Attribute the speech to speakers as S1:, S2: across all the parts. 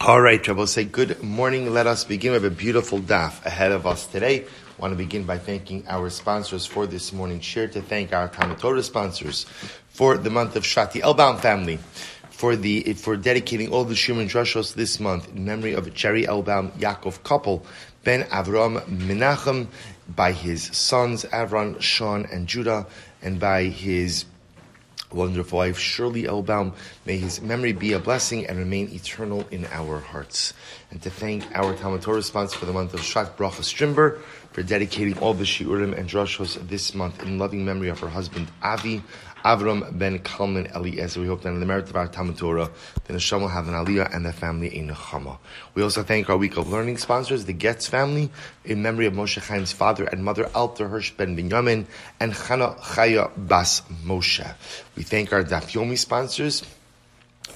S1: All right, Rabbi, say good morning. Let us begin with a beautiful daf ahead of us today. I want to begin by thanking our sponsors for this morning. Share to thank our Talmud Torah sponsors for the month of Shati Elbaum family for the for dedicating all the Shuman Drushos this month in memory of Cherry Elbaum Yaakov couple Ben Avram Menachem by his sons Avron, Sean, and Judah, and by his wonderful wife, Shirley Elbaum. May his memory be a blessing and remain eternal in our hearts. And to thank our Talmud Torah sponsor for the month of Shvat Bracha Strimber for dedicating all the Shiurim and Drashos this month in loving memory of her husband Avi, Avram ben Kalman Eliezer. We hope that in the merit of our Talmud Torah, the Neshama will have an Aliyah and the family a Nechama. We also thank our week of learning sponsors, the Getz family, in memory of Moshe Chaim's father and mother, Alter Hirsch ben Binyamin, and Chana Chaya Bas Moshe. We thank our Daf sponsors,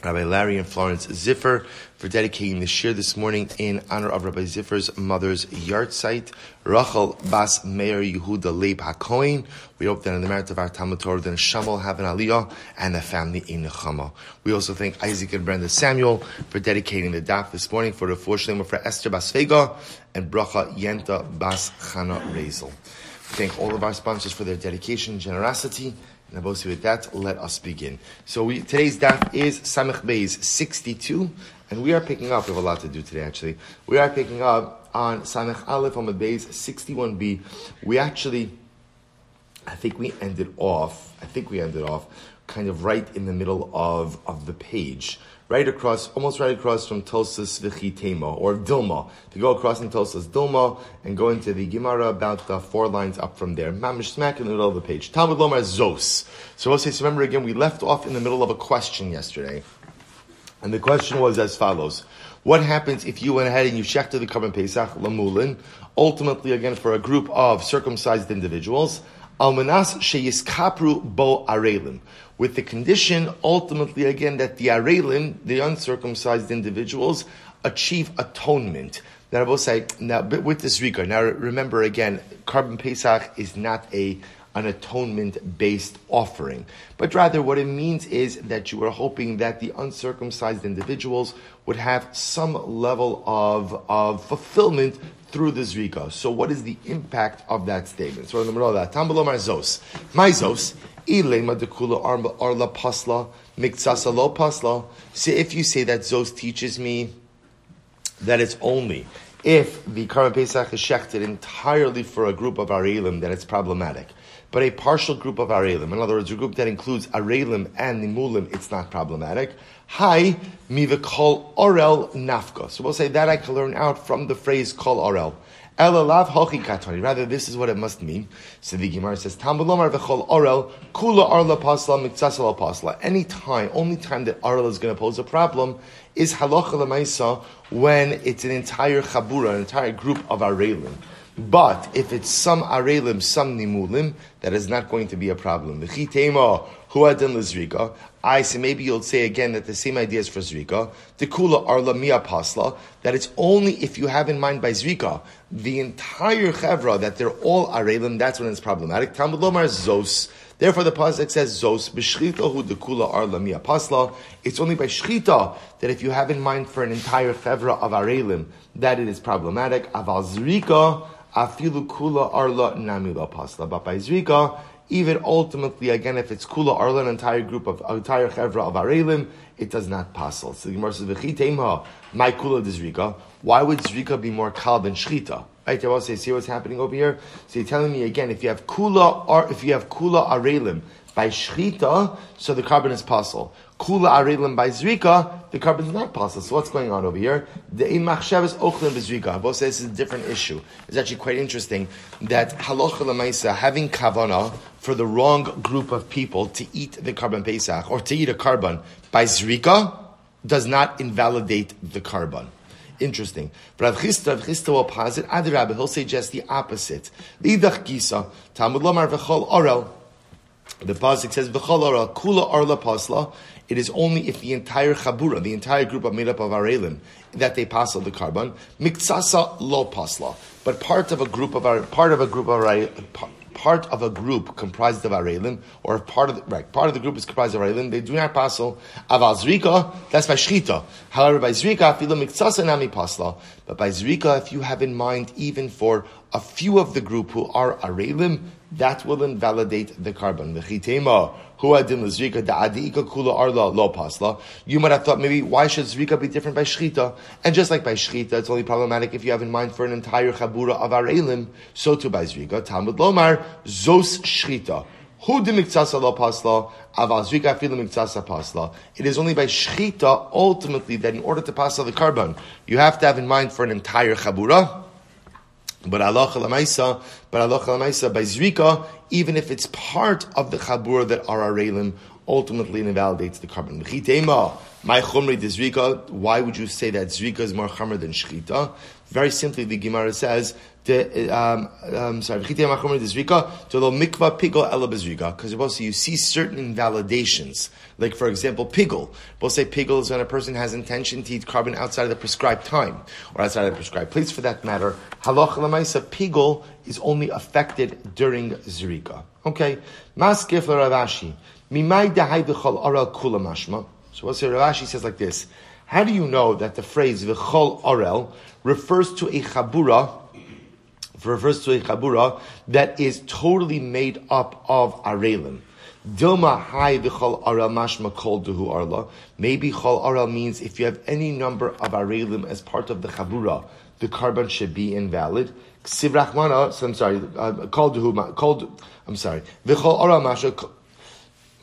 S1: Rabbi Larry and Florence Ziffer for dedicating the shir this morning in honor of Rabbi Ziffer's mother's yahrzeit, Rachel Bas Meir Yehuda Leib HaKoin. We hope that in the merit of our Talmud Torah, the Neshama will have an aliyah and the family in Nechama. We also thank Isaac and Brenda Samuel for dedicating the daf this morning for the four for Esther Bas Vega and Bracha Yenta Bas Chana Rezel. We thank all of our sponsors for their dedication and generosity. And with that, let us begin. So we, today's daf is Samech Beis 62, and we are picking up, we have a lot to do today actually, we are picking up on Samech Aleph on the Beis 61b. We actually, I think we ended off, I think we ended off kind of right in the middle of, of the page right across, almost right across from Tosas Vichitema, or Dilma. To go across in Tulsa's Dilma and go into the Gemara about the four lines up from there. Mamish smack in the middle of the page. Talmud Lomar Zos. So Oses, remember again, we left off in the middle of a question yesterday. And the question was as follows. What happens if you went ahead and you checked the Karban Pesach, Lamulin, ultimately again for a group of circumcised individuals, Almanas sheyiskapru bo arelim, with the condition ultimately again that the arelim, the uncircumcised individuals, achieve atonement. Now, I will say now with this regard. Now, remember again, carbon Pesach is not a an atonement based offering. But rather, what it means is that you are hoping that the uncircumcised individuals would have some level of, of fulfillment through the Zrika. So, what is the impact of that statement? So, in the middle of that, Tambalomar Zos. My Zos, Ilema arla pasla, miktsasa lo pasla. So, if you say that Zos teaches me that it's only if the Karban Pesach is shechted entirely for a group of Arelim, then it's problematic but a partial group of arelim, in other words, a group that includes arelim and nimulim, it's not problematic. Hi, mivikol orel nafka. So we'll say that I can learn out from the phrase kol orel. Rather, this is what it must mean. So the Gemara says, Tambalomar v'chol orel, kula arla pasla, miktsasal pasla. Any time, only time that orel is going to pose a problem is halacha lemaisa when it's an entire chabura, an entire group of arelim. But if it's some arelim, some nimulim, that is not going to be a problem. The chitema huadin lizrika. I say maybe you'll say again that the same idea is for zrika. The kula arla mia pasla. That it's only if you have in mind by zrika the entire chevra that they're all arelim. That's when it's problematic. Talmud lomar zos. Therefore, the pasuk says zos b'shchita hu dekula arla mia pasla. It's only by shchita that if you have in mind for an entire chevra of arelim that it is problematic. Aval zrika afilu kula arla namila pasla. But by zrika, even ultimately, again, if it's kula arla, an entire group of entire chevra of arelim, it does not passel. So the Gemara says, "V'chiteimha my kula zrika." Why would zrika be more kal than shchita? Right, I will say, see what's happening over here. So you're telling me again, if you have kula or if you have kula arelim by shchita, so the carbon is passel. Kula arelim by zrika, the carbon is not passel. So what's going on over here? The imachshav is ochlim bezrika. Both say this is a different issue. It's actually quite interesting that halacha having kavana for the wrong group of people to eat the carbon pesach or to eat a carbon by zrika does not invalidate the carbon. Interesting. Rav Chisda, Rav Chisda will posit, Adirabah, he'll say just the opposite. Lidach Gisa, Talmud Lomar V'chol Orel, the pasuk says v'chol kula arla pasla. It is only if the entire chabura, the entire group are made up of arelim, that they pass the carbon. Miktsasa lo pasla, but part of a group of part of a group of part of a group comprised of arelim, or if part of the, right, part of the group is comprised of arelim, they do not passel aval zrika. That's by shchita. However, by zrika, afilu miktsasa nami pasla. But by zrika, if you have in mind even for a few of the group who are arelim, that will invalidate the carbon. The chitema who kula arla lo pasla. You might have thought maybe why should zrika be different by shchita? And just like by shchita, it's only problematic if you have in mind for an entire chabura of arelim. So too by zrika. Talmud lomar zos shchita. Who lo pasla? Pasla. It is only by shchita ultimately that in order to pass the korban, you have to have in mind for an entire chabura. But Allah lamaisa, but Allah lamaisa by zrika, even if it's part of the chabur that are arelim, ultimately invalidates the korban. My chumri zrika. Why would you say that zrika is more chamer than shchita? Very simply, the Gemara says the, um, um, sorry, to lo because also you see certain invalidations, like for example, pigol. We'll say pigol is when a person has intention to eat carbon outside of the prescribed time, or outside of the prescribed place for that matter. Halach lamaisa, pigol is only affected during zrika. Okay, maskif Rav Ashi, mimai v'chol aral kula mashma. So we'll say Rav Ashi says like this, how do you know that the phrase v'chol arel refers to a chabura refers to a chabura that is totally made up of arelim. Dilma hai v'chol aral mashma kol duhu arla. Maybe chol aral means if you have any number of arelim as part of the chabura, the korban should be invalid. Ksiv rachmana, so I'm sorry, uh, kol duhu, kol, I'm sorry, v'chol aral mashma,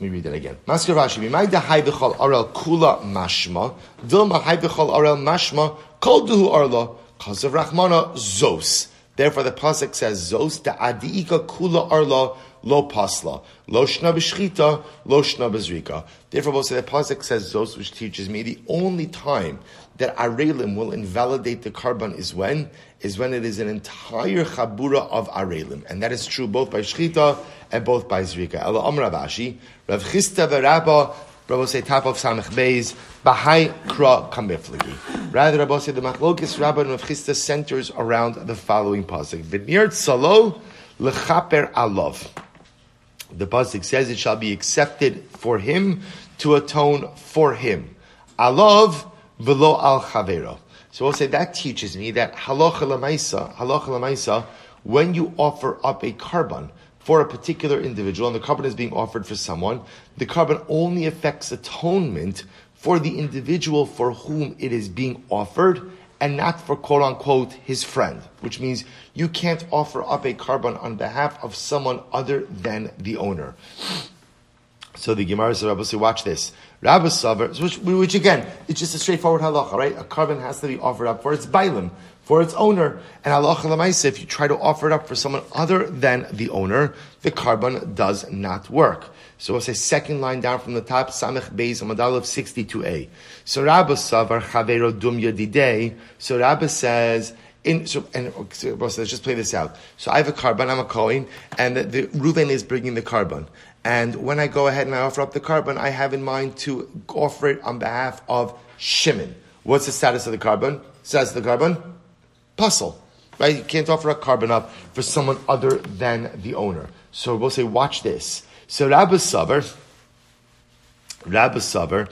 S1: let me read that again. Masker Rashi, Mimayda hai v'chol kula mashma, dilma hai v'chol aral mashma, kol duhu arla, kasav rachmana zos. Therefore, the pasuk says, "Zos da adiika kula arla lo pasla lo shna b'shchita lo shna b'zrika." Therefore, we'll say the pasuk says "Zos," which teaches me the only time that arelim will invalidate the korban is when is when it is an entire chabura of arelim, and that is true both by shchita and both by zrika. Ela Amr Rav Ashi, Rav Chisda v'Rabba Rabbi say top of Samech Beis, Bahai Kra Kamifligi. Rather, Rabbi say the Machlokis Rabbi and Chisda centers around the following pasuk. V'nir Salo Lechaper Alov. The pasuk says it shall be accepted for him to atone for him. Alov velo al chavero. So we'll say that teaches me that halacha lemaisa, halacha lemaisa, when you offer up a korban, for a particular individual and the carbon is being offered for someone, the carbon only affects atonement for the individual for whom it is being offered and not for quote unquote his friend, which means you can't offer up a carbon on behalf of someone other than the owner. So the Gemara says, Rabbi, say, watch this. Rabbi Savar, which, which, again, it's just a straightforward halacha, right? A carbon has to be offered up for its bailim for its owner. And lemaisa, if you try to offer it up for someone other than the owner, the carbon does not work. So we'll say second line down from the top, Samech Beis Amadal of 62a. So Rabba Savar Chavero Dum Yadidei. So Rabba says, in, so, and so, let's just play this out. So I have a korban, I'm a Kohen, and the, the Reuven is bringing the carbon. And when I go ahead and I offer up the carbon, I have in mind to offer it on behalf of Shimon. What's the status of the korban? Says the korban, puzzle. Right? You can't offer a carbon up for someone other than the owner. So we'll say, watch this. So Rabbi Savar, Rabbi Savar,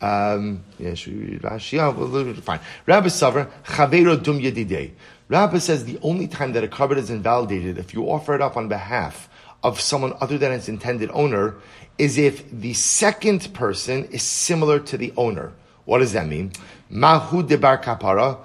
S1: um, yeah, should we read Rashi? Yeah, well, fine. Rabbi Savar, Chavero Dum Yedidei. Rabbi says the only time that a carbon is invalidated if you offer it up on behalf of someone other than its intended owner is if the second person is similar to the owner. What does that mean? Mahu debar kapara,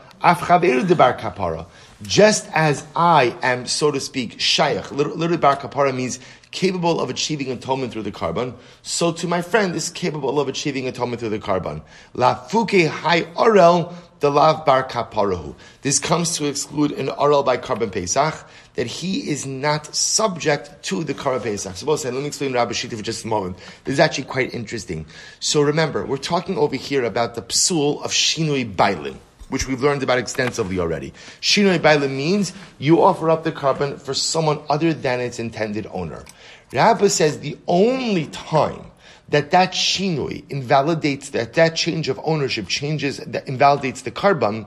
S1: debar kapara. Just as I am, so to speak, shaykh, literally bar kapara means capable of achieving atonement through the carbon, so to my friend is capable of achieving atonement through the carbon. La fuke hai orel the lav bar kaparahu. This comes to exclude an orel by carbon pesach, that he is not subject to the korban pesach. So let me explain Rabbi Shita for just a moment. This is actually quite interesting. So remember, we're talking over here about the psul of shinui bailim which we've learned about extensively already. Shinoi Baila means you offer up the carbon for someone other than its intended owner. Rabbi says the only time that that shinui invalidates that that change of ownership changes that invalidates the carbon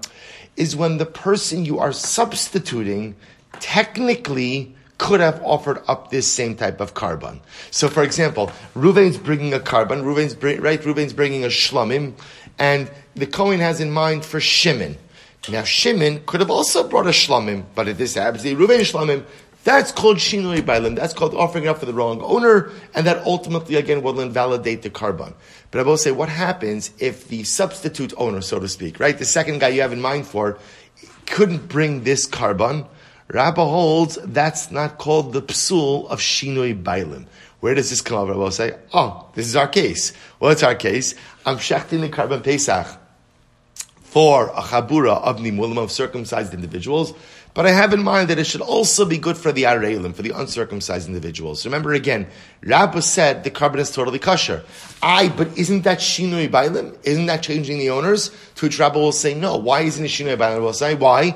S1: is when the person you are substituting technically could have offered up this same type of carbon. So, for example, Ruvain's bringing a carbon, Ruvain's right, Ruvain's bringing a shlamim, and the Kohen has in mind for Shimon. Now, Shimon could have also brought a shlamim, but if this happens, the Ruvain shlamim, that's called shinui bailim. That's called offering it up for the wrong owner, and that ultimately again will invalidate the carbon. But I will say, what happens if the substitute owner, so to speak, right, the second guy you have in mind for, couldn't bring this carbon? Rabba holds that's not called the psul of shinui bailim. Where does this come over? I will say, oh, this is our case. Well, it's our case. I'm shechting the carbon pesach for a chabura of nimulim of circumcised individuals. But I have in mind that it should also be good for the Arelim, for the uncircumcised individuals. Remember again, Rabba said the carbon is totally kosher. I, but isn't that Shinui Bailim? Isn't that changing the owners? To which Rabba will say, no. Why isn't it Shinui Bailim? Will say, why?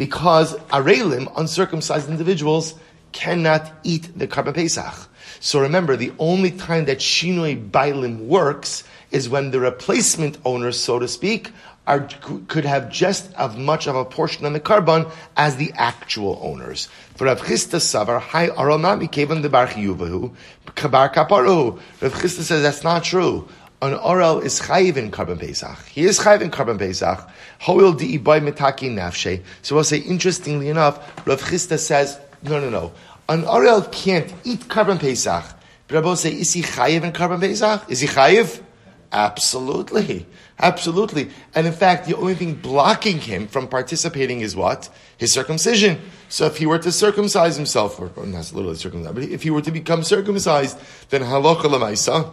S1: Because Arelim, uncircumcised individuals, cannot eat the carbon Pesach. So remember, the only time that Shinui Bailim works is when the replacement owners, so to speak, are, could have just as much of a portion on the carbon as the actual owners. For Rav Chisda Savar, Hai Aronami Kevan the Bar Kabar Kaparu. Rav Chisda says that's not true. An oral is chayiv in carbon pesach. He is chayiv in carbon pesach. Hoil di ibai mitaki nafshe. So we'll say, interestingly enough, Rav Chisda says, no, no, no. An oral can't eat carbon pesach. But Rabbi say, is he chayiv in carbon pesach? Is he chayiv? Absolutely. Absolutely. And in fact, the only thing blocking him from participating is what? His circumcision. So if he were to circumcise himself, or, or not literally circumcised, but if he were to become circumcised, then halacha lemaisa,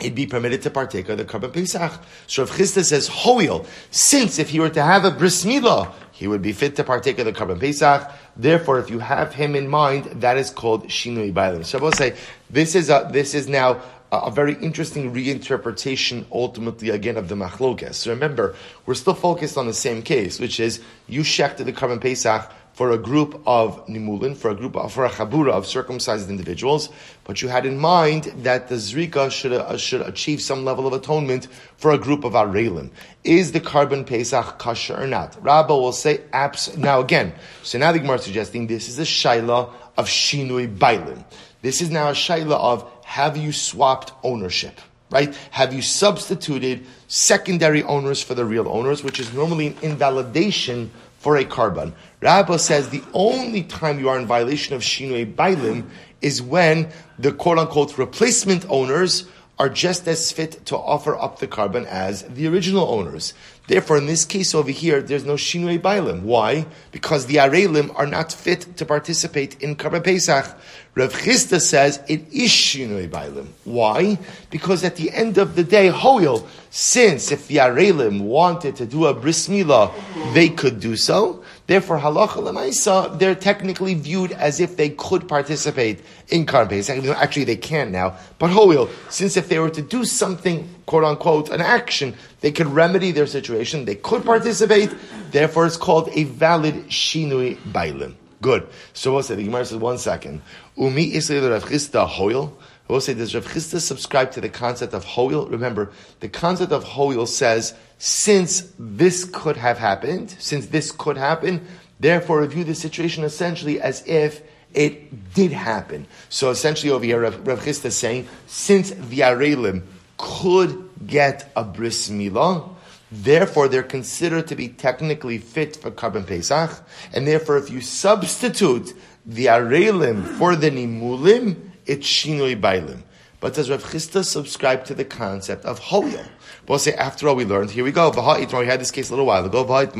S1: he'd be permitted to partake of the carbon pesach. So if Chisda says hoil, since if he were to have a bris milah, he would be fit to partake of the carbon pesach. Therefore, if you have him in mind, that is called shinui bailim. Will say this is a, this is now a very interesting reinterpretation, ultimately, again, of the machlokes. So remember, we're still focused on the same case, which is you shechted the carbon pesach for a group of nimulin, for a group of, for a chabura of circumcised individuals, but you had in mind that the zrika should, uh, should achieve some level of atonement for a group of arelim. Is the carbon pesach kosher or not? Rabba will say, abs- now again, so now the Gemara is suggesting this is a shaila of shinui bailim. This is now a shaila of have you swapped ownership? Right? Have you substituted secondary owners for the real owners, which is normally an invalidation for a carbon? Rabba says the only time you are in violation of Shinui Bailim is when the quote unquote replacement owners are just as fit to offer up the carbon as the original owners. Therefore, in this case over here, there's no shinui bailim. Why? Because the arelim are not fit to participate in carbon pesach. Rav Chisda says it is shinui bailim. Why? Because at the end of the day, hoil, since if the arelim wanted to do a bris milah, they could do so. Therefore, halacha lemaisa, they're technically viewed as if they could participate in Karban Pesach. Actually, they can now. But hoil, since if they were to do something, quote unquote, an action, they could remedy their situation. They could participate. Therefore, it's called a valid shinui bailim. Good. So we'll say, the Gemara says, one second. Umi isle Rav Chisda hoil. We'll say, does Rav Chisda subscribe to the concept of hoil? Remember, the concept of hoil says, since this could have happened, since this could happen, therefore review the situation essentially as if it did happen. So essentially over here, Rav, Rav Chisda is saying, since the Arelim could get a bris milah, therefore they're considered to be technically fit for carbon pesach, and therefore if you substitute the Arelim for the Nimulim, it's shinoi bailim. But does Rav Chisda subscribe to the concept of hoyo? We'll say, after all we learned, here we go. We had this case a little while ago. Both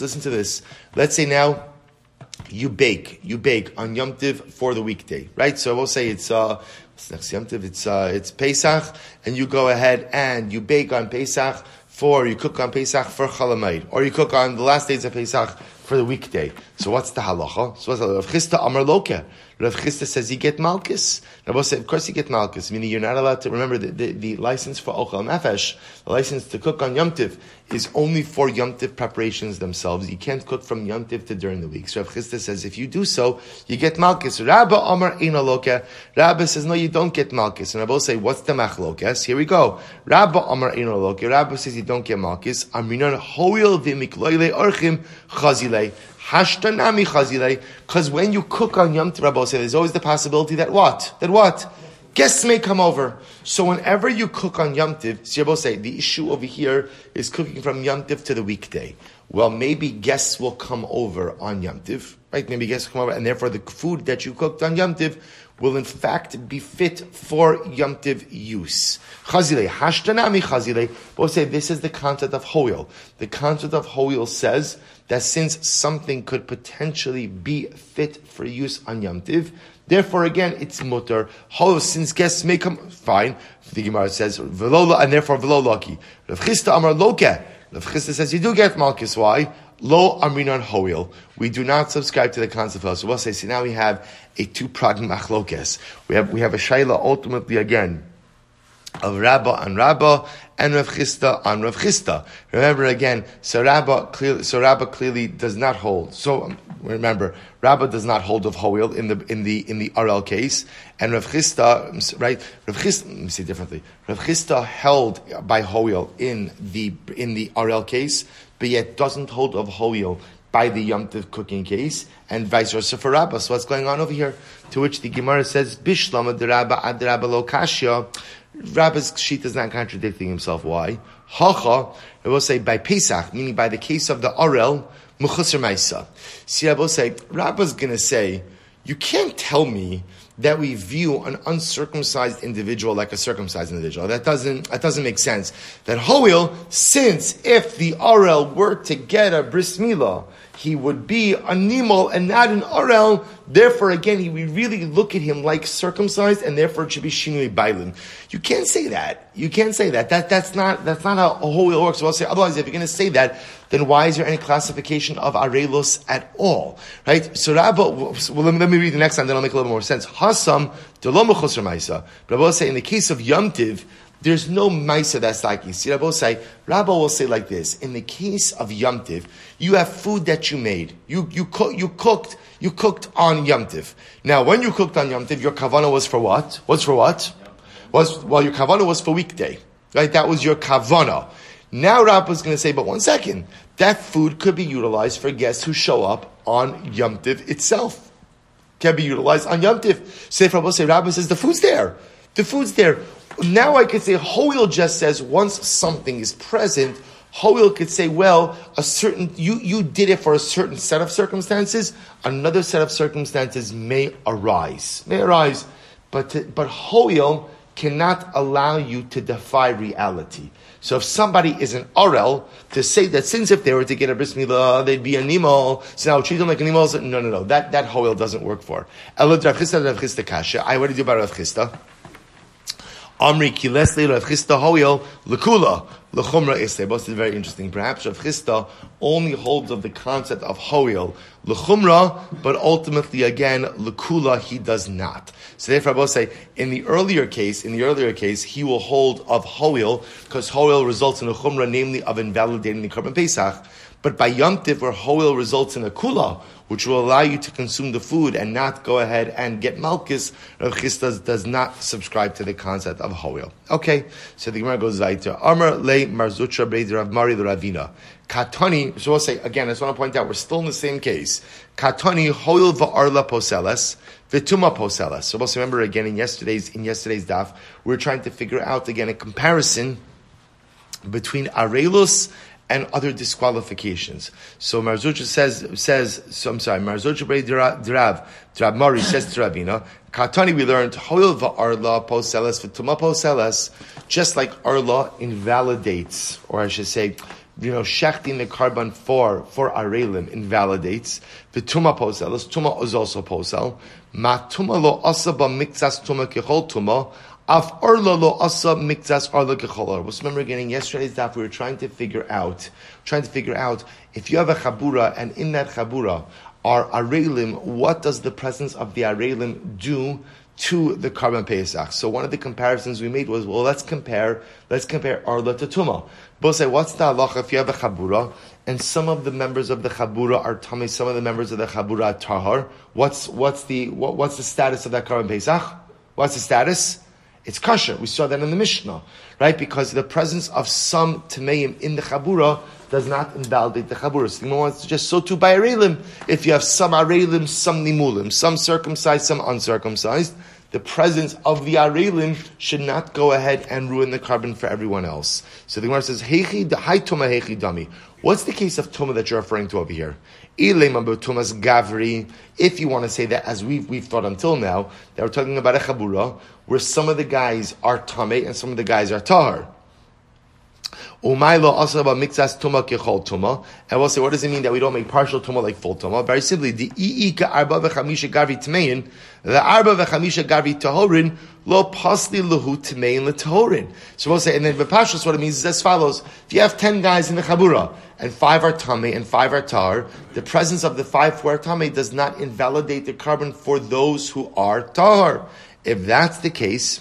S1: listen to this. Let's say now you bake, you bake on Yom Tiv for the weekday, right? So we'll say it's uh, next Yom Tiv, it's uh, it's Pesach, and you go ahead and you bake on Pesach for you cook on Pesach for Chol Hamoed, or you cook on the last days of Pesach for the weekday. So what's the halacha? So what's the Rav Chisda Amar? Rav Chisda says you get malchus. Rabbi said, of course you get malchus, meaning you're not allowed to remember the, the, the license for ochel nefesh, the license to cook on Yom Tiv, is only for Yom Tiv preparations themselves. You can't cook from Yom Tiv to during the week. So Rav Chisda says if you do so, you get malchus. Rabbi Amar Eina Loke. Rabbi says no, you don't get malchus. And Rabbi say, what's the machlokes? Here we go. Rabbi Amar Eina Loke. Rabbi says you don't get malchus. Aminan hoil v'mikloile orchim chazile. Hashtanami chazile, because when you cook on Yom Tov, Rabbi say, there's always the possibility that what? That what? Guests may come over. So whenever you cook on Yom Tiv, say, the issue over here is cooking from Yom Tiv to the weekday. Well, maybe guests will come over on Yom Tiv, right? Maybe guests come over, and therefore the food that you cooked on Yom Tiv will in fact be fit for Yom Tiv use. Chazile, hashtanami chazile. We'll say this is the concept of hoil. The concept of hoil says that since something could potentially be fit for use on Yom Tiv, therefore again it's mutter. Hoil, since guests may come, fine. The Gemara says, and therefore velolaki. Rav Chisda Amar Loke. Rav Chisda says you do get malchus. Why? Lo amrinon hoil. We do not subscribe to the concept of So we'll say, see now we have a two prag machlokes. We have we have a shaila ultimately again of Rabbah and Rabbah and Rav Chisda on Rav Chisda. Remember again, so Rabbah clearly, so clearly does not hold. So um, remember, Rabbah does not hold of Hoil in the in the in the Arel case, and Rav Chisda, right? Rav Chisda, let me say differently. Rav Chisda held by Hoil in the in the Arel case, but yet doesn't hold of Hoil by the Yom Tiv cooking case, and vice versa for Rabbah. So what's going on over here? To which the Gemara says, Bishlam ad Rabbah ad Rabbah lo kashya. Rabbi's sheet is not contradicting himself. Why? Hacha, it will say by Pesach, meaning by the case of the Arel, Muchusar Maisa. See, I will say, Rabbi's going to say, you can't tell me that we view an uncircumcised individual like a circumcised individual. That doesn't, that doesn't make sense. That Hoil, since if the Arel were to get a bris milah, he would be a nimal and not an arel. Therefore, again, he would really look at him like circumcised, and therefore it should be shinui bailin. You can't say that. You can't say that. That that's not that's not how a whole wheel works. I'll say otherwise. If you're going to say that, then why is there any classification of arelos at all? Right? So Rabba, well, let me, let me read the next time. Then I'll make a little more sense. Hasam delomachosr ma'isa. But I will say in the case of yomtiv. There's no Maisa that's like. See, Rabbi will say, Rabbi will say like this, in the case of Yomtiv, you have food that you made. You, you, cook, you cooked, you cooked on Yomtiv. Now, when you cooked on Yomtiv, your kavana was for what? Was for what? Was, well, your kavana was for weekday. Right? That was your kavana. Now Rabbi is going to say, but one second, that food could be utilized for guests who show up on Yomtiv itself. Can be utilized on Yomtiv. Say, Rabbi say, Rabbi says, the food's there. The food's there. Now I could say Hoil just says once something is present, Hoil could say, well, a certain you, you did it for a certain set of circumstances, another set of circumstances may arise. May arise. But to, but Hoil cannot allow you to defy reality. So if somebody is an Arel, to say that since if they were to get a bris milah, they'd be an nimal, so now treat them like animals, no, no, no, that, that Hoil doesn't work for. I, what do you do about Rav Chisda? Amri kilesle Rav Chisda hoyel lekula lechumra isle. Both is very interesting. Perhaps Rav Chisda only holds of the concept of hoyel lechumra, but ultimately again lekula he does not. So therefore, will say in the earlier case, in the earlier case, he will hold of hoyel because hoyel results in a chumra, namely of invalidating the korban pesach. But by Yom Tiv, where hoil results in a kula, which will allow you to consume the food and not go ahead and get malchus, Rav Chisda does not subscribe to the concept of hoil. Okay, so the Gemara goes weiter. Amar le marzutra beid Rav Mari the Ravina. Katani, so we'll say, again, I just want to point out, we're still in the same case. Katani hoil va'arla poseles, vituma poseles. So we'll remember again in yesterday's, in yesterday's daf, we are trying to figure out again a comparison between arelus and other disqualifications. So Mar Zutra says, says, so I'm sorry, Mar Zutra Bray Drav, Drav Mari says to Ravina, Katani we learned, Hoil Arla poseles, Vituma poseles, just like Arla invalidates, or I should say, you know, shechting the korban for, for Arelim invalidates. The Tuma poseles, Tuma is also posel. Ma Tuma lo asaba mixas Tuma kechol Tuma, Af arla lo asa mikzas arla kecholar. Was remember getting yesterday's daf, we were trying to figure out, trying to figure out if you have a chabura and in that chabura are arelim, what does the presence of the arelim do to the carbon pesach? So one of the comparisons we made was, well, let's compare, let's compare arla to tuma. Both say, what's the halacha if you have a chabura and some of the members of the chabura are tummy, some of the members of the chabura are tahar? What's what's the what, what's the status of that korban pesach? What's the status? It's kosher. We saw that in the Mishnah, right? Because the presence of some tameim in the chabura does not invalidate the chabura. So the wants to just so too by arelim. If you have some arelim, some nimulim, some circumcised, some uncircumcised, the presence of the arelim should not go ahead and ruin the korban for everyone else. So the Gemara says, Heichi, dami. What's the case of tuma that you're referring to over here? Gavri, if you want to say that as we've, we've thought until now, that we're talking about a chabura, where some of the guys are tame and some of the guys are tahar. Umaylo also about mixas tuma kechol tuma. And we'll say, what does it mean that we don't make partial tuma like full tuma? Very simply, the iika arba v'chamisha gavi tmein, the arba v'chamisha gavi tahorin, lo pasli lahu tmein letahorin. So we'll say, and then v'pashas, what it means is as follows. If you have ten guys in the chabura, and five are tame and five are tar, the presence of the five who are tame does not invalidate the carbon for those who are tar. If that's the case,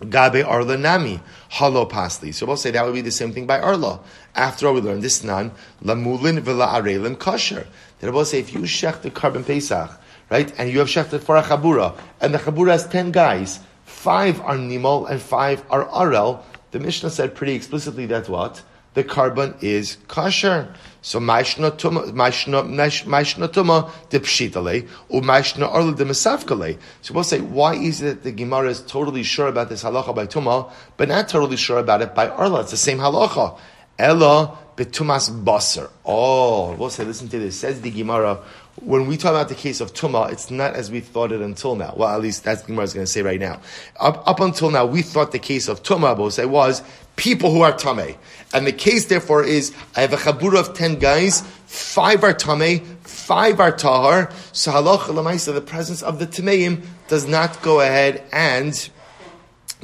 S1: Gabe Arla Nami, Halo Pasli. So we'll say that would be the same thing by Arla. After all, we learned this nan, Lamulin Villa Arelim Kosher. Will say if you shech the carbon Pesach, right, and you have shechted for a Chabura, and the Chabura has ten guys, five are Nimol and five are Arel, the Mishnah said pretty explicitly that what? The carbon is kosher. So maishna tuma, maishna maishna tuma de pshitale, or arla. So we'll say, why is it that the Gemara is totally sure about this halacha by tuma, but not totally sure about it by arla? It's the same halacha. Ella betumas baser. Oh, we'll say, listen to this. Says the Gemara, when we talk about the case of Tuma, it's not as we thought it until now. Well, at least that's the Gemara is going to say right now. Up, up until now, we thought the case of Tuma, say, was people who are Tame. And the case, therefore, is I have a chabura of ten guys, five are Tame, five are Tahar. So halacha lamaisa, the presence of the Tameim does not go ahead and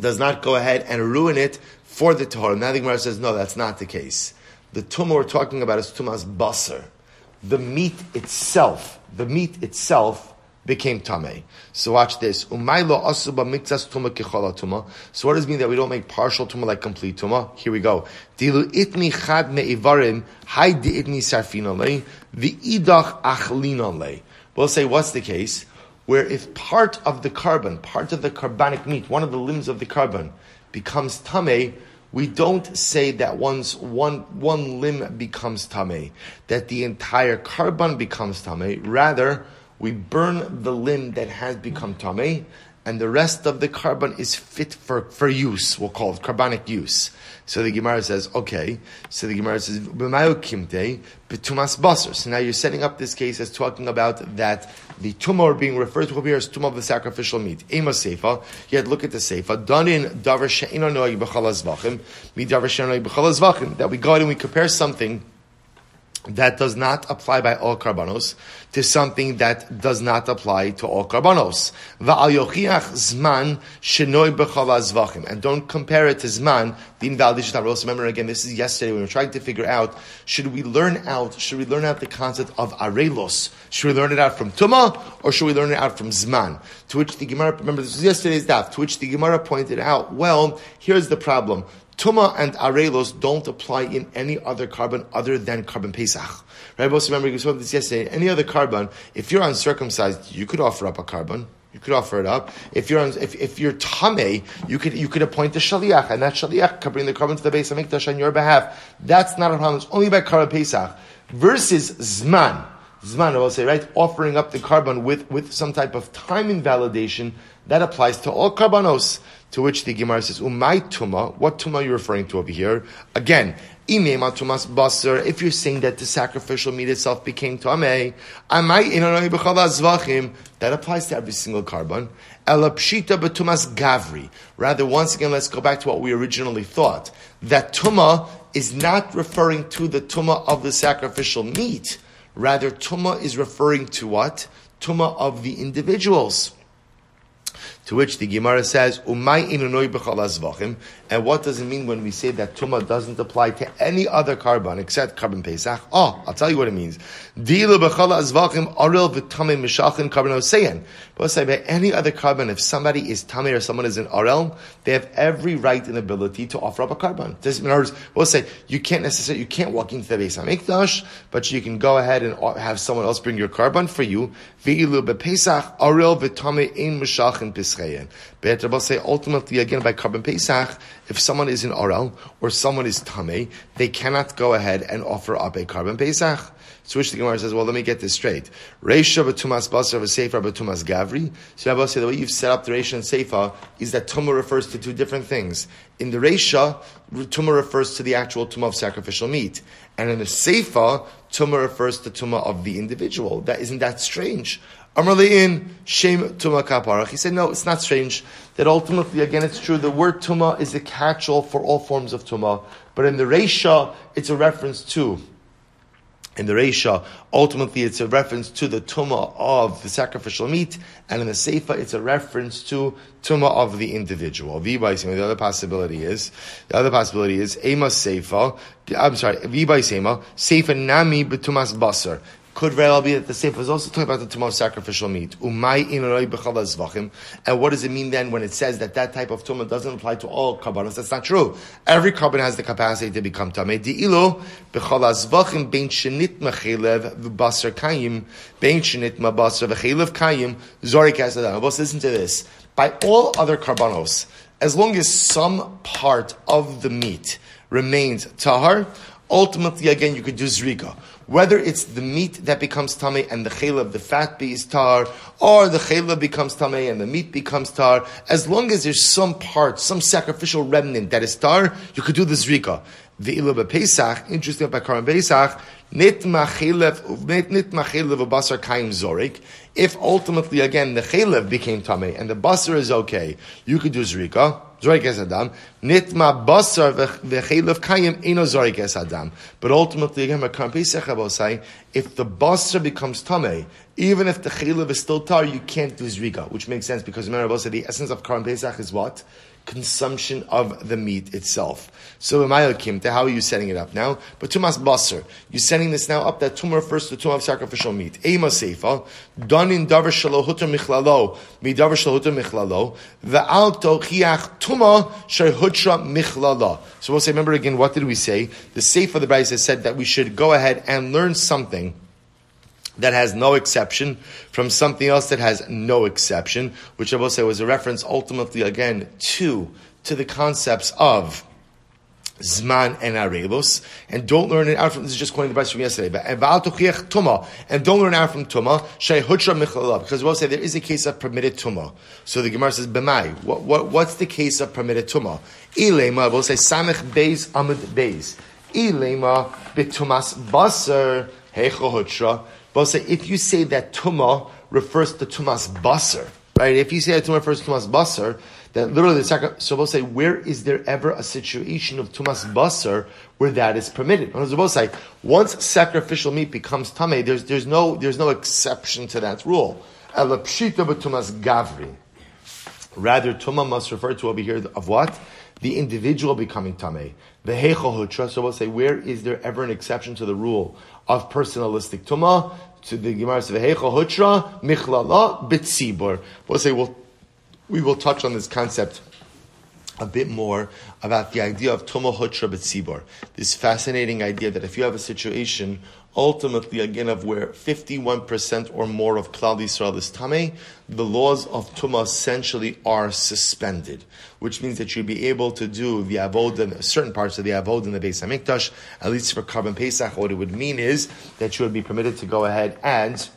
S1: does not go ahead and ruin it for the Tahar. Now the Gemara says, no, that's not the case. The Tumah we're talking about is Tumah's Basar. The meat itself, the meat itself became tame. So watch this. So what does it mean that we don't make partial tuma like complete tuma? Here we go. Dilu itni chad me'ivarim, hay di itni sarfina le, the idach achlina. We'll say, what's the case? Where if part of the carbon, part of the carbonic meat, one of the limbs of the carbon becomes tame, we don't say that once one, one limb becomes tame, that the entire carbon becomes tame. Rather, we burn the limb that has become tamei, and the rest of the carbon is fit for, for use. We'll call it carbonic use. So the Gemara says, okay. So the Gemara says, "B'mayo kimte b'tumas basar." So now you're setting up this case as talking about that the tumor being referred to here as tumor of the sacrificial meat. Ema seifa. Yet look at the seifa. Done in davar she'ino noig b'chalas vachim. Mi davar she'ino noig b'chalas vachim. That we go out and we compare something that does not apply by all karbanos to something that does not apply to all karbanos. zman And don't compare it to zman, the invalidation of remember again, this is yesterday when we were trying to figure out, should we learn out, should we learn out the concept of arelos? Should we learn it out from tuma, or should we learn it out from zman? To which the Gemara, remember this was yesterday's daf, to which the Gemara pointed out, well, here's the problem. Tuma and arelos don't apply in any other carbon other than carbon Pesach. Right? Also remember, we saw this yesterday. Any other carbon, if you're uncircumcised, you could offer up a carbon. You could offer it up. If you're if, if you're tame, you could you could appoint the shaliach, and that shaliach can bring the carbon to the base of mikdash on your behalf. That's not a problem. It's only by korban Pesach versus zman. Zman, I will say, right? Offering up the carbon with, with some type of time invalidation, that applies to all korbanos. To which the Gemara says, Umay tuma, what tuma are you referring to over here? Again, imema tumas basar, if you're saying that the sacrificial meat itself became tameh, that applies to every single korban. Elapshita betumas gavri. Rather, once again, let's go back to what we originally thought. That tuma is not referring to the tuma of the sacrificial meat. Rather, tuma is referring to what? Tuma of the individuals. To which the Gemara says, "Umay And what does it mean when we say that tuma doesn't apply to any other carbon except carbon pesach? Oh, I'll tell you what it means. Dilu b'chal azvachim aril v'tamim mishachin korban oseyan. But say by any other carbon, if somebody is tamir or someone is an arel, they have every right and ability to offer up a carbon. korban. In other we'll say you can't necessarily you can't walk into the Beis HaMikdash, but you can go ahead and have someone else bring your carbon for you. V'ilu b'pesach in mishachin pischein. But say ultimately again by Karban Pesach, if someone is in Oral or someone is Tameh, they cannot go ahead and offer up a Karban Pesach. So which the Gemara says, well, let me get this straight. Reisha b'tumas basar v'sefer b'tumas gavri. So Rabbi say the way you've set up the Reisha and Sefer is that Tumah refers to two different things. In the Reisha, Tumah refers to the actual Tumah of sacrificial meat. And in the Sefer, Tumah refers to Tumah of the individual. That isn't that strange. In Shem Tumah Kaparach. He said, no, it's not strange. That ultimately, again, it's true, the word tuma is a catch-all for all forms of tuma, But in the Reisha, it's a reference to in the Reisha, ultimately it's a reference to the tuma of the sacrificial meat, and in the Seifa it's a reference to tuma of the individual. The other possibility is, the other possibility is, Ema Seifa, I'm sorry, Vibai Sema, Seifa Nami Betumas Basar could very well be that the Sefer is also talking about the tumah sacrificial meat. Umay zvachim. And what does it mean then when it says that that type of tumah doesn't apply to all karbanos? That's not true. Every carbon has the capacity to become tameh. Di'ilo b'chal bein shenit v'basar kayim bein shenit kayim listen to this. By all other karbanos, as long as some part of the meat remains tahar, ultimately again you could do zrika whether it's the meat that becomes tummy and the chayla the fat is tar, or the chayla becomes tummy and the meat becomes tar, as long as there's some part, some sacrificial remnant that is tar, you could do the zrika. The ilah Pesach, interesting about Karban Pesach, nit machelev machelev basar kaim zorik. If ultimately again the chaylev became tummy and the basar is okay, you could do zrika. Zorik Adam. Nitma basar v'chelev kayim ino zorik Adam. But ultimately, again, Makam Pesach will say, if the basar becomes tame, even if the chelev is still tar, you can't do zrika, which makes sense because remember, said the essence of Karban Pesach is what? consumption of the meat itself. So Kimte, how are you setting it up now? But Tumas Basar, you're setting this now up that Tumah refers to Tumah of sacrificial meat. Ema Seifa, done in Davar Shalohuta Michlalo, Mi Davar Shalohuta Michlalo, Ve'al Tochiach Tumah Shehutra Michlala. So we'll say, remember again, what did we say? The Seifa, the Braisa said that we should go ahead and learn something that has no exception from something else that has no exception, which I will say was a reference ultimately again to, to the concepts of Zman and Arelos, and don't learn it out from, this is just quoting the Bible from yesterday, but, and don't learn out from Tuma, because we'll say there is a case of permitted Tuma. So the Gemara says, B'mai, what, what, what's the case of permitted Tuma? Ilema, we'll say, Samech Beis Amud Beis. Ilema, Bitumas Basar, Hecho Hutra, but say if you say that tuma refers to tumas basar, right? If you say that tuma refers to tumas basar, then literally the sacrifice. So we'll say, where is there ever a situation of tumas basar where that is permitted? We'll say, once sacrificial meat becomes tame, there's there's no there's no exception to that rule. tumas. Rather, tuma must refer to over here of what? The individual becoming tame. The hechohutra. So we'll say, where is there ever an exception to the rule of personalistic tuma? to the Gemara says Vehecha Hutra Michlala Bitzibur. We'll say we'll, we will touch on this concept a bit more about the idea of Tuma Hutra Bitzibur. This fascinating idea that if you have a situation ultimately again of where 51% or more of Klal Yisrael is Tameh, the laws of Tumah essentially are suspended, which means that you'll be able to do the Avod, certain parts of the Avod in the Beis HaMikdash, at least for carbon Pesach, what it would mean is that you would be permitted to go ahead and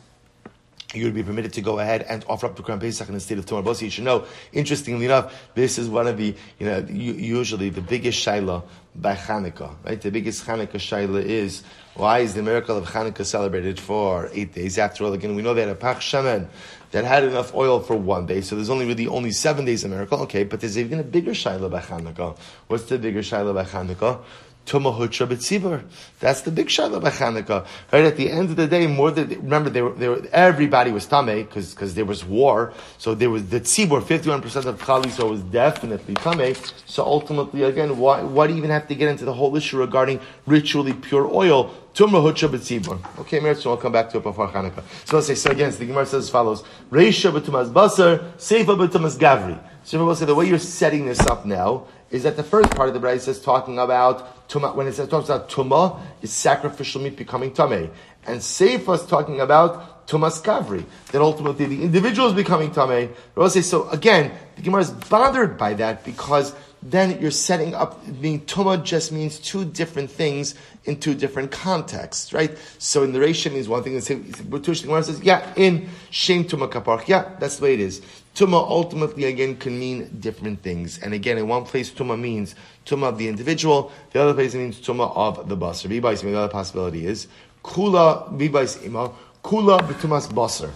S1: you would be permitted to go ahead and offer up the Quran Pesach in the state of Tumah Bosi. You should know, interestingly enough, this is one of the, you know, usually the biggest Shaila by Hanukkah, right? The biggest Hanukkah Shaila is, why is the miracle of Hanukkah celebrated for eight days? After all, again, we know that a Pach Shemen that had enough oil for one day, so there's only really only seven days of miracle. Okay, but there's even a bigger Shaila by Hanukkah. What's the bigger Shaila by Hanukkah? Tumahutra B'tzibur. That's the big Shaila by Chanukah. Right at the end of the day, more than remember, they were, they were, everybody was Tameh because because there was war. So there was the Tzibur. Fifty one percent of Chali, so was definitely Tameh. So ultimately, again, why why do you even have to get into the whole issue regarding ritually pure oil? Tumrahutra b'tzibur. Okay, Meretz, so I'll come back to it before Chanukah. So let's say, so again, so the Gemara says as follows, Reisha b'tumas basar, Seifa b'tumas gavri. So we'll say the way you're setting this up now is that the first part of the Braisa is talking about tuma. When it says talks about tuma, is sacrificial meat becoming tamei, and Seifa is talking about tumas kavri. That ultimately the individual is becoming tamei. We'll say so again. The Gemara is bothered by that because then you're setting up, being tuma just means two different things in two different contexts, right? So in the Reisha means one thing, and Gemara says, yeah, in Shem Tuma Kaparch, yeah, that's the way it is. Tuma ultimately, again, can mean different things. And again, in one place, Tuma means Tuma of the individual, the other place it means Tuma of the Basar. Vibais, the other possibility is, Kula, Vibais Ima, Kula B'tumas Basar.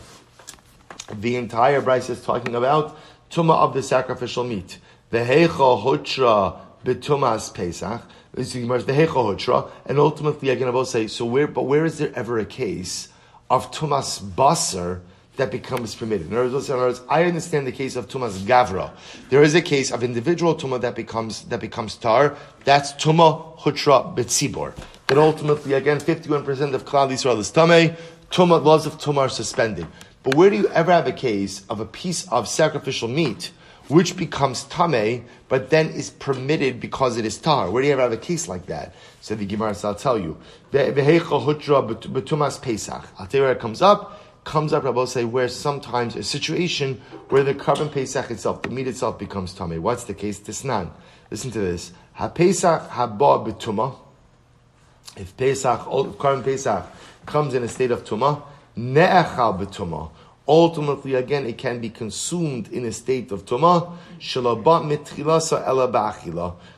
S1: The entire Braisa is talking about Tuma of the sacrificial meat. Vehecha Hotra B'tumas Pesach. Vehecha Hotra. And ultimately, again, I will say, so where, but where is there ever a case of Tumas Basar that becomes permitted. In other, words, in other words, I understand the case of tumas gavra. There is a case of individual tuma that becomes that becomes tar. That's tuma hutra betzibor. But ultimately, again, fifty-one percent of klal Yisrael is tame. Tuma laws of tuma are suspended. But where do you ever have a case of a piece of sacrificial meat which becomes tame, but then is permitted because it is tar? Where do you ever have a case like that? So the Gemara, I'll tell you. Pesach. I'll tell you where it comes up comes up, Rabbi say, where sometimes a situation where the karban Pesach itself, the meat itself becomes tamei. What's the case? Tisnan. Listen to this. Ha Pesach haba betuma. If Pesach, karban Pesach comes in a state of tuma, ne'echal betuma Ultimately, again, it can be consumed in a state of tuma,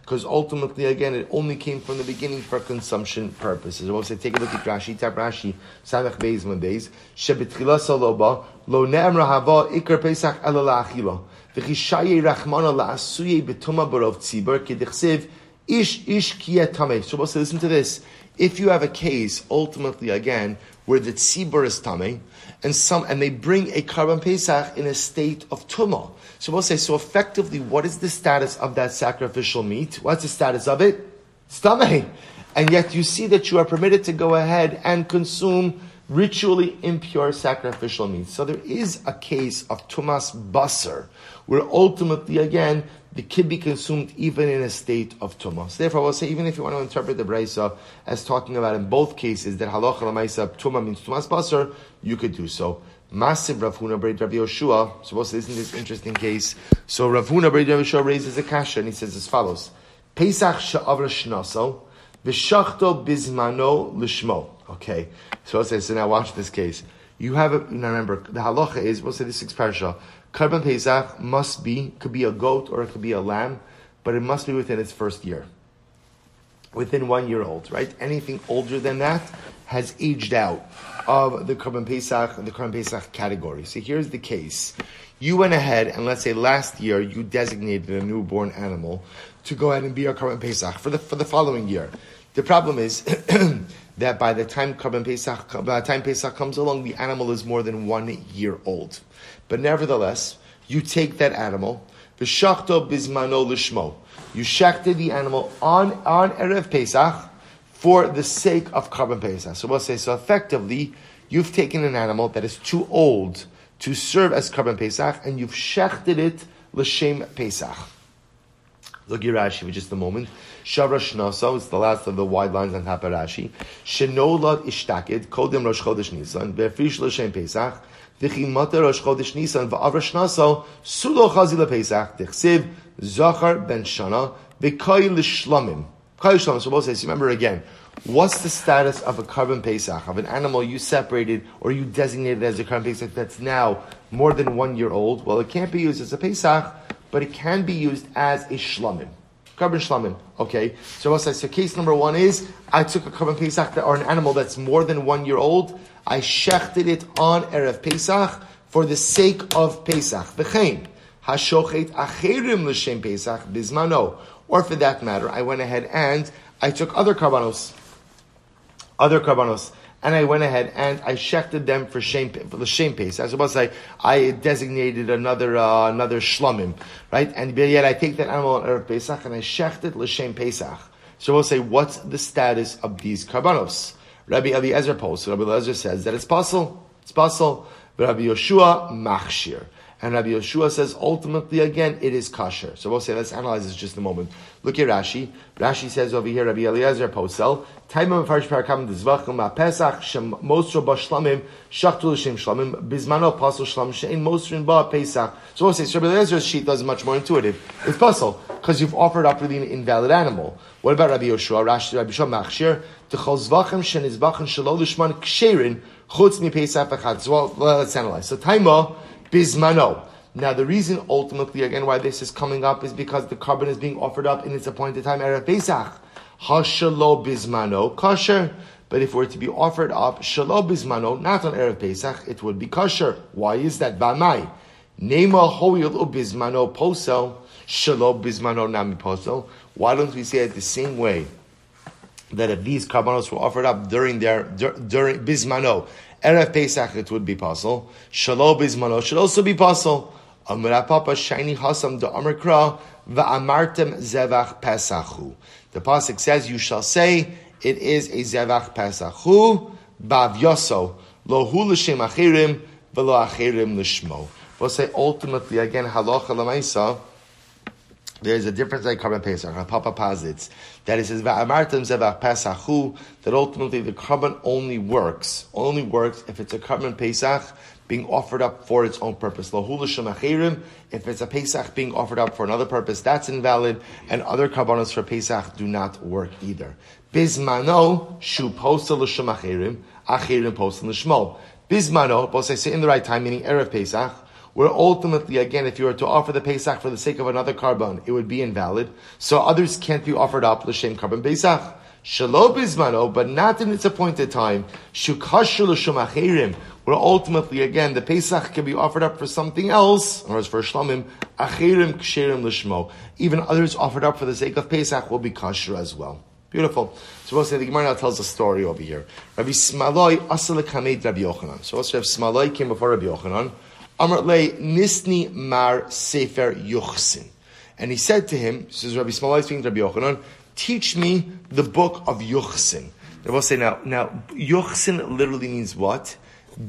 S1: because ultimately, again, it only came from the beginning for consumption purposes. We'll say, take a look at Rashi, tap Rashi, Samech Beis Mondays, shebetchilasa loba, lo ne'emra hava ikar pesach ela la'achila, v'chishaye rachmana la'asuye betuma barov tzibur, kedichsev, ish ish kiyetame. So we'll say, listen to this. If you have a case, ultimately, again, where the tzibur is tamei, and some, and they bring a karban pesach in a state of tumah. So we'll say, so effectively, what is the status of that sacrificial meat? What's the status of it? Stomach. And yet you see that you are permitted to go ahead and consume ritually impure sacrificial meat. So there is a case of tumas basar, where ultimately, again, the could be consumed even in a state of tumah. So therefore, I will say, even if you want to interpret the braisa as talking about in both cases that halacha lamaisa tumah means tumas basar, you could do so. Massive Rav Huna Braid Rav Yoshua. Suppose isn't this interesting case? So Rav Huna Braid Rav Yoshua raises a kasha and he says as follows: Pesach sha'avra shnaso v'shachto lishmo. Okay, so I'll say. So now watch this case. You have a, now remember the halacha is we'll say this six parsha. Karban Pesach must be, could be a goat or it could be a lamb, but it must be within its first year. Within one year old, right? Anything older than that has aged out of the Karban Pesach, the Karban Pesach category. So here's the case. You went ahead and let's say last year you designated a newborn animal to go ahead and be our Karban Pesach for the, for the following year. The problem is that by the time Karban Pesach, by the time Pesach comes along, the animal is more than one year old. But nevertheless, you take that animal, v'shachto bismano lishmo. You shechted the animal on, on Erev Pesach for the sake of Karban Pesach. So we'll say, so effectively, you've taken an animal that is too old to serve as Karban Pesach, and you've shechted it l'shem Pesach. Look at Rashi for just a moment. Shavra Shnaso, it's the last of the wide lines on top of Rashi. Shenolad ishtakid, kodim Rosh Chodesh Nisan, ve'frish l'shem Pesach, v'chi mater Rosh Chodesh Nisan, v'avra Shnaso, sulo chazi lePesach, dichsiv, zachar ben shana, v'koi l'shlamim. Koi l'shlamim, so both says, remember again, What's the status of a karban pesach, of an animal you separated or you designated as a karban pesach that's now more than one year old? Well, it can't be used as a pesach, but it can be used as a shlamim. Karban shlamim. Okay. So what's that? So case number one is I took a karban pesach or an animal that's more than one year old. I shechted it on erev pesach for the sake of pesach. V'chein hashochet acherim l'shem pesach bizmano. Or for that matter, I went ahead and I took other karbanos, other karbanos and I went ahead and I shechted them for shame for the shame pace. I was about to say I designated another uh, another shlomim, right? And yet I take that animal on erev Pesach and I shechted l'shem Pesach. So we'll say, what's the status of these karbanos? Rabbi Eliezer posts. Rabbi Eliezer says that it's possible. It's possible. Rabbi Yoshua machshir. And Rabbi Yeshua says ultimately again it is kosher. So we'll say let's analyze this just a moment. Look at Rashi. Rashi says over here Rabbi Eliezer Posel. Taimam Farish Parakam Dizvachim Pesach Shem Mosro Bashlamim Shachtul Shem Shlamim Bizmano Pasal Shlam Shein Mosrin Ba Pesach. So we'll say so Rabbi Eliezer's sheet is much more intuitive. It's puzzle because you've offered up really an invalid animal. What about Rabbi Yeshua? Rashi Rabbi Yeshua Machshir T'chol Zvachim Shen Izbachim Shalol Lishman Ksherin Chutz Mi Pesach Echad. So well, let's analyze. So Taima bismano. Now, the reason ultimately, again, why this is coming up is because the karban is being offered up in its appointed time, Erev Pesach. Hashalo bismano, kosher. But if it were to be offered up, shalo bismano, not on Erev Pesach, it would be kosher. Why is that? Bamai. Nema hoyil bismano posel, shalo bismano nami posel. Why don't we say it the same way? That if these karbanos were offered up during their, during bismano, Erev Pesach it would be possible. Shalom Bizmano should also be possible. Amar Papa Shiny Hasam the Amar Kra Va'amartem Zevach Pesachu. The pasuk says, "You shall say it is a Zevach Pesachu Bav Yoso Lo Hu L'Shem Achirim V'Lo Achirim L'Shmo." We'll say ultimately again Halacha L'Maisa there's a difference like karban pesach. Papa posits that pesachu that ultimately the karban only works only works if it's a karban pesach being offered up for its own purpose. If it's a pesach being offered up for another purpose, that's invalid, and other karbanos for pesach do not work either. Bismano shu posta l'shem achirim achirim posta l'shmo. Bismano, both say in the right time, meaning erev pesach where ultimately, again, if you were to offer the Pesach for the sake of another karban, it would be invalid. So others can't be offered up l'shem karban Pesach. Shalom bismano, but not in its appointed time. Shukashul shumachirim, where ultimately, again, the Pesach can be offered up for something else, or as for Shlomim, achirim ksherim l'shmo. Even others offered up for the sake of Pesach will be kosher as well. Beautiful. So say the Gemara now tells a story over here. Rabbi Simlai asal Rabbi Yochanan. So also Rabbi Simlai came before Rabbi Yochanan. Amr le nisni mar sefer yuchsin. And he said to him, is Rabbi Simlai speaking to Rabbi Yochanan, teach me the book of Yuchsin. They will say now, now, Yuchsin literally means what?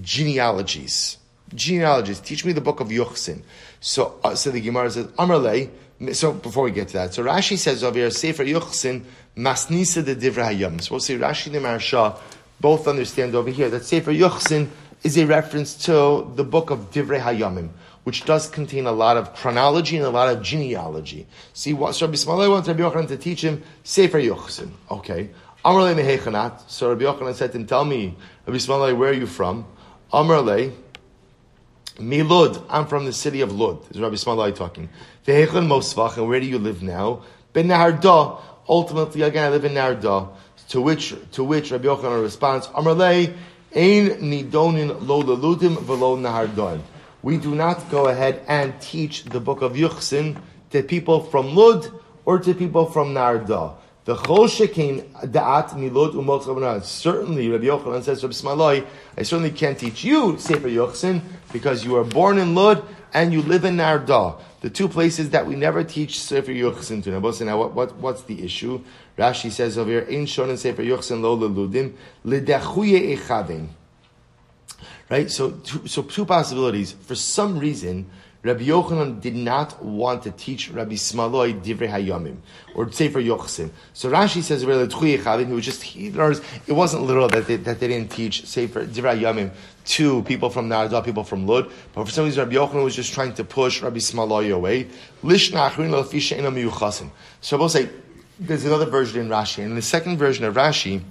S1: Genealogies. Genealogies. Teach me the book of Yuchsin. So, uh, so the Gemara says, Amr le, so before we get to that, so Rashi says over here, Sefer Yuchsin, Masnisa de Divra Hayam. So we'll say Rashi and Maharsha both understand over here that Sefer Yuchsin is a reference to the book of Divrei Hayamim, which does contain a lot of chronology and a lot of genealogy. See, what Rabbi Simlai wants Rabbi Yochanan to teach him Sefer Yochsin. Okay. Amrle mehechanat. So Rabbi Yochanan said to him, "Tell me, Rabbi Simlai, where are you from?" Amrle. Milud, I'm from the city of Lud. This is Rabbi Simlai talking. Vehechan Mosvach, and where do you live now? Ben Nehardea. Ultimately, again, I live in Nehardea. To which, to which Rabbi Yochanan responds, Amrle, Ein nidonin lo leludim velo nahardon. We do not go ahead and teach the book of Yuchsin to people from Lud or to people from Nehardea. The chol shekin da'at milud umot Certainly, Rabbi Yochanan says, Rabbi Simlai, I certainly can't teach you Sefer Yuchsin because you were born in Lud and you live in Nehardea. The two places that we never teach Sefer Yuchsin to. Now, what, what, what's the issue? Rashi says over here, "Ein shonen sefer yochsen lo leludim ledechuye echadin." Right. So, two, so two possibilities. For some reason, Rabbi Yochanan did not want to teach Rabbi Simlai Divrei Hayomim or Sefer Yochsin. So Rashi says he was just he it wasn't literal that they, that they didn't teach Sefer Divrei Hayomim to people from Nehardea, people from Lud, but for some reason Rabbi Yochanan was just trying to push Rabbi Simlai away. So we'll say there's another version in Rashi. And in the second version of Rashi,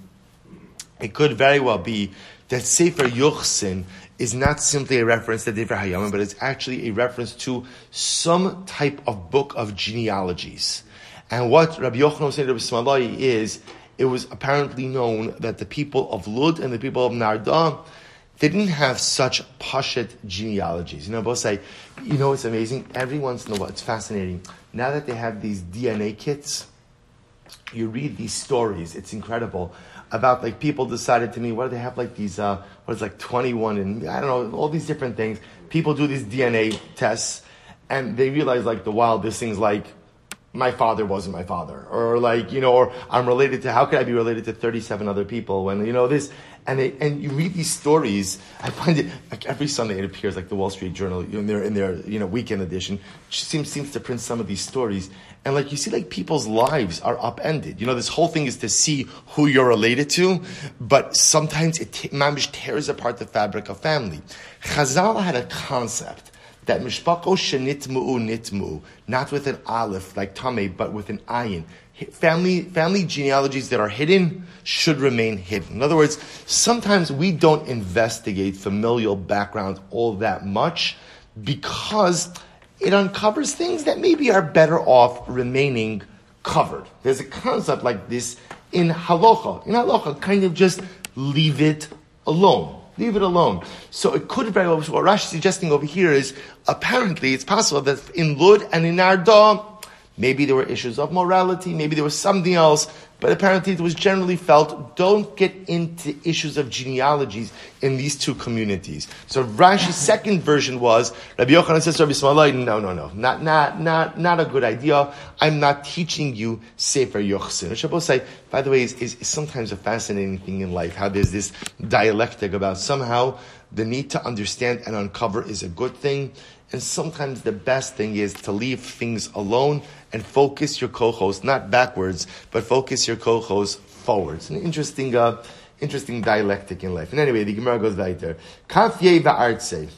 S1: it could very well be that Sefer Yuchsin is not simply a reference to Divrei Hayamim, but it's actually a reference to some type of book of genealogies. And what Rabbi Yochanan said to Rabbi is, it was apparently known that the people of Lud and the people of Nehardea, didn't have such pashat genealogies. You know, both say, you know, it's amazing. Every once in a while, it's fascinating. Now that they have these DNA kits, you read these stories, it's incredible about like people decided to me, what do they have like these, uh, what is like 21 and I don't know, all these different things. People do these DNA tests and they realize like the wildest things like my father wasn't my father, or like you know, or I'm related to. How could I be related to 37 other people when you know this? And they, and you read these stories. I find it like every Sunday it appears like the Wall Street Journal in their in their you know weekend edition seems seems to print some of these stories. And like you see, like people's lives are upended. You know, this whole thing is to see who you're related to, but sometimes it t- tears apart the fabric of family. Chazal had a concept that mishpako shenitmu nitmu, not with an aleph like tame, but with an ayin. Family, family genealogies that are hidden should remain hidden. In other words, sometimes we don't investigate familial background all that much because it uncovers things that maybe are better off remaining covered. There's a concept like this in halacha. In halacha, kind of just leave it alone. Leave it alone. So it could very well, what Rashi is suggesting over here is apparently it's possible that in Lud and in Arda, maybe there were issues of morality, maybe there was something else, but apparently it was generally felt, don't get into issues of genealogies in these two communities. So Rashi's second version was, Rabbi Yochanan says to Rabbi Ismail, no, no, no, not, not, not, not a good idea. I'm not teaching you Sefer Yochsin. Shabbos say, by the way, is, is, is sometimes a fascinating thing in life, how there's this dialectic about somehow the need to understand and uncover is a good thing. And sometimes the best thing is to leave things alone and focus your kohos, not backwards, but focus your kohos forwards. An interesting, uh, interesting dialectic in life. And anyway, the Gemara goes weiter. Kafye ba'artse.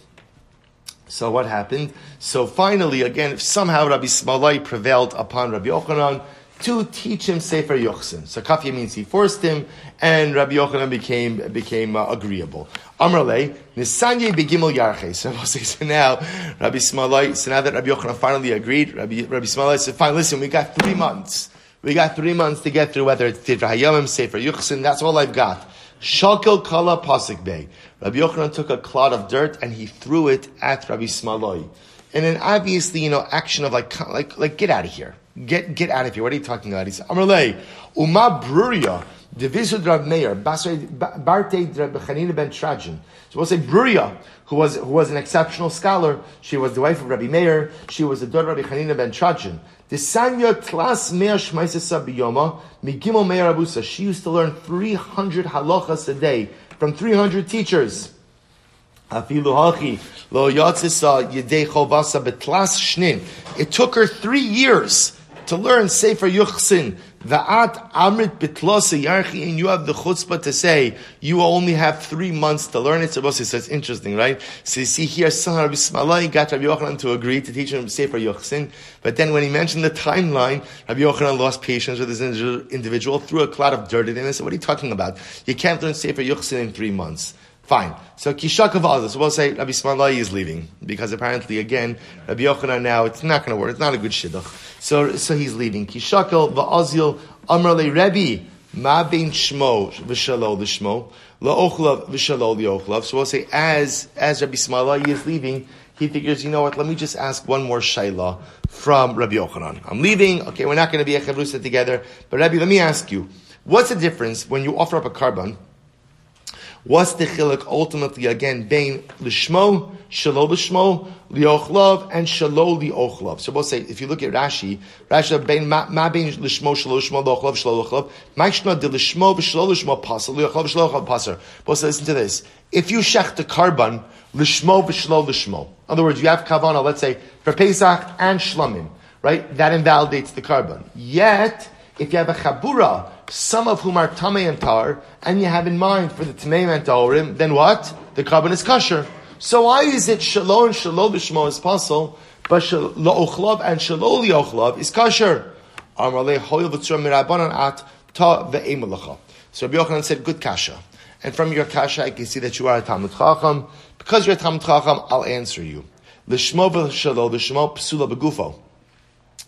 S1: So what happened? So finally, again, somehow Rabbi Simlai prevailed upon Rabbi Yochanan to teach him Sefer Yochsin. So Kafya means he forced him, and Rabbi Yochanan became became uh, agreeable. Amrle Nisanye begimel yarche. So, now Rabbi Simlai. So now that Rabbi Yochanan finally agreed, Rabbi Rabbi Simlai said, "Fine, listen, we got three months. We got three months to get through whether it's Tidra Hayomim, Sefer Yochsin. That's all I've got." Shakel kala pasik bay. Rabbi Yochanan took a clod of dirt and he threw it at Rabbi Simlai. And then obviously, you know, action of like, like, like, get out of here. Get, get out of here. What are you talking about? He said, Amalei, Uma Bruria, Divisud Rav Meir, Barte Chanina ben Teradyon. So we'll say Bruria, who was, who was an exceptional scholar. She was the wife of Rabbi Meir. She was the daughter of Rabbi Chanina ben Teradyon. The Sanya Tlas Meir Shmaisesa Biyoma, Migimo Meir Abusa. She used to learn 300 halachas a day from 300 teachers. It took her three years to learn Sefer Yuchsin, Va'at Amrit Bitlosa Yarchi, and you have the chutzpah to say you only have three months to learn it. So it's interesting, right? So you see here, son Rabbi got Rabbi Yochanan to agree to teach him Sefer Yuchsin, but then when he mentioned the timeline, Rabbi Yochanan lost patience with this individual, threw a cloud of dirt at him, and said, "What are you talking about? You can't learn Sefer Yuchsin in three months." Fine. So Kishak of others, we'll say Rabbi Simlai is leaving because apparently again Rabbi Yochanan now it's not going to work. It's not a good shidduch. So so he's leaving. Kishakel va'azil amrle Rebbe ma bein shmo v'shalol l'shmo la'ochlav v'shalol li'ochlav. So we'll say as as Rabbi Simlai is leaving, he figures, you know what? Let me just ask one more shayla from Rabbi Yochanan. I'm leaving. Okay, we're not going to be a chavrusa together, but Rabbi, let me ask you, what's the difference when you offer up a karban? What's the chiluk ultimately again? Bain lishmo, shalo lishmo, liochlav, and shalo liochlav. So we'll say, if you look at Rashi, Rashi bain ma bain lishmo, shalo lishmo, liochlav, shalo liochlav. Ma'ishna de lishmo, v'shalo lishmo pasal, liochlav, shalo liochlav pasal. We'll say, listen to this. If you shech the karban, lishmo, v'shalo lishmo. In other words, you have kavana, let's say, for Pesach and shlamim, right? That invalidates the karban. Yet, if you have a chabura, some of whom are tamei and tar, and you have in mind for the tamei and taorim, then what? The karban is kosher. So why is it shalom and shalom b'shmo is possible, but la'ochlav and shalom li'ochlav is kosher? So Rabbi Yochanan said, good kasha. And from your kasha, I can see that you are a Talmud Chacham. Because you're a Talmud Chacham, I'll answer you. L'shmo v'shalom, l'shmo psula b'gufo.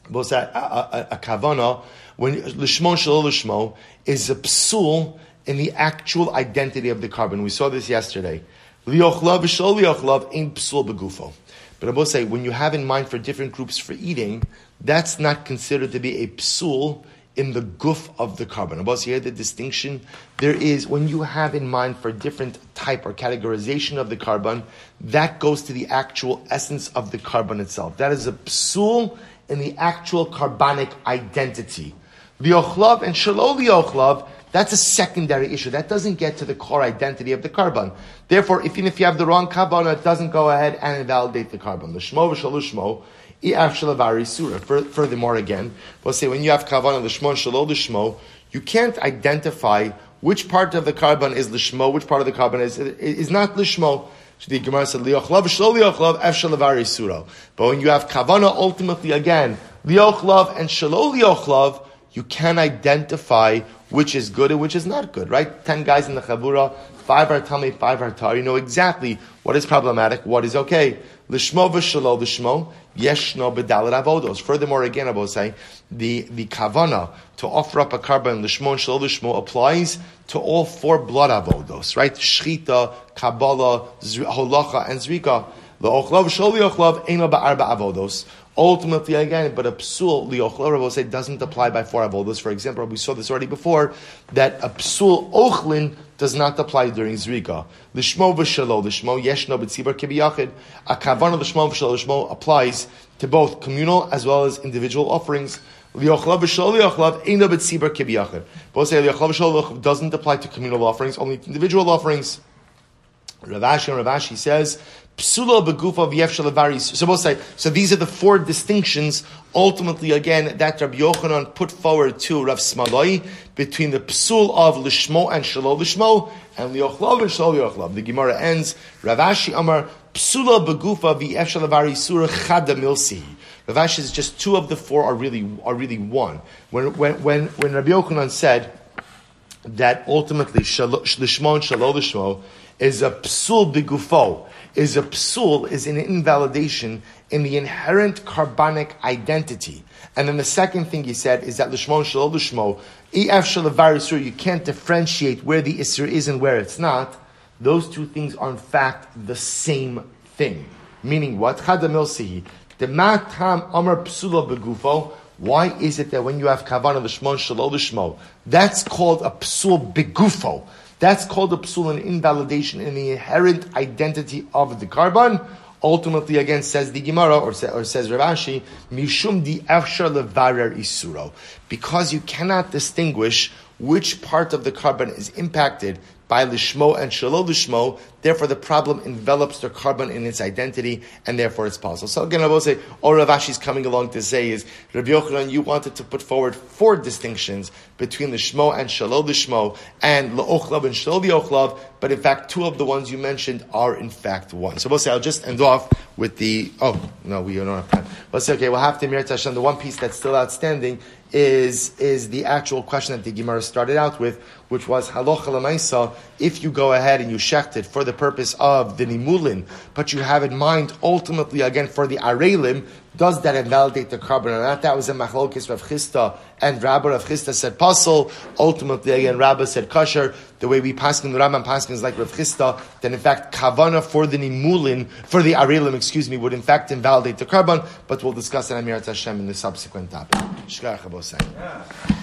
S1: What's that? A, a, a kavana when lishmo shalom lishmo is a psul in the actual identity of the karban. We saw this yesterday. Liochlav v'shol liochlav ain't psul begufo. But I will say, when you have in mind for different groups for eating, that's not considered to be a psul in the guf of the karban. I About here the distinction there is when you have in mind for different type or categorization of the karban, that goes to the actual essence of the karban itself. That is a psul in the actual carbonic identity. Liochlav and shalol liochlav, that's a secondary issue. That doesn't get to the core identity of the karban. Therefore, even if you have the wrong karban, it doesn't go ahead and invalidate the karban. The shmo v'shalushmo, Furthermore, again, we'll say when you have kavan l'shmo and shalol l'shmo, you can't identify which part of the karban is lishmo, which part of the karban is is not lishmo. The Gemara said liochlav shlo liochlav efshalavari suro. But when you have kavana, ultimately again liochlav and shalo liochlav, you can identify which is good and which is not good. Right? Ten guys in the chavura, five are tamei, five are tar. You know exactly what is problematic, what is okay. Lishmo v'shalo lishmo yeshno bedalit avodos. Furthermore, again, I will say the the kavana to offer up a karban lishmo and shalo lishmo applies to all four blood avodos. Right? Shchita, kabbalah, holacha, and zrika. The ochlav sholi ochlav eno ba'arba avodos. Ultimately, again, but a psul liochlav will say doesn't apply by four avodos. For example, we saw this already before that a psul ochlin does not apply during Zrika. Lishmo v'shalo, lishmo yeshno b'tzibar kibiyachid. A kavan of lishmo v'shalo, lishmo applies to both communal as well as individual offerings. Liochlav v'shalo liochlav eino b'tzibar kibiyachid. Both say doesn't apply to communal offerings, only individual offerings. Rav Ashi and Rav Ashi says Psula begufa v'yef So both say, so these are the four distinctions, ultimately again, that Rabbi Yochanan put forward to Rav Simlai, between the psul of lishmo and shalo lishmo, and liochlav and shalo liochlav. The Gemara ends, Rav Ashi Amar, psula begufa v'yef shalavari surah chada milsi. Rav Ashi is just two of the four are really, are really one. When, when, when, when Rabbi Yochanan said, that ultimately lishmo and shalo lishmo is a psul begufo, is a psul, is an invalidation in the inherent carbonic identity. And then the second thing he said is that l'shmo shalo l'shmo, ef shalavar you can't differentiate where the isra is and where it's not. Those two things are in fact the same thing. Meaning what? Chadamil sihi. The matam amar psula begufo. Why is it that when you have kavanah l'shmo shalo l'shmo, that's called a psul begufo? That's called a psul, invalidation in the inherent identity of the karban. Ultimately, again, says the Gemara, or, say, or says Rav Ashi, Mishum di efshar levarer isuro. Because you cannot distinguish which part of the karban is impacted by lishmo and shalom lishmo. Therefore, the problem envelops the karban in its identity, and therefore it's possible. So again, I will say, all Rav is coming along to say is, Rabbi Yochanan, you wanted to put forward four distinctions between lishmo and shalom lishmo, and laochlav and shalom ochlav, but in fact, two of the ones you mentioned are in fact one. So we'll say, I'll just end off with the, oh, no, we don't have time. We'll say, okay, we'll have to Mir Hashem, the one piece that's still outstanding is, is the actual question that the Gemara started out with, which was halocha lemaisa. If you go ahead and you shecht it for the purpose of the nimulin, but you have in mind ultimately again for the arelim, does that invalidate the karban or not? That was a machlokis Rav Chisda and Rabbi Rav Chisda said pasul. Ultimately, again, Rabbi said kosher. The way we pass in the Rambam paskin is like Rav Chisda. Then, in fact, kavana for the nimulin for the arelim, excuse me, would in fact invalidate the karban. But we'll discuss it Amirat Hashem in the subsequent topic. Yeah.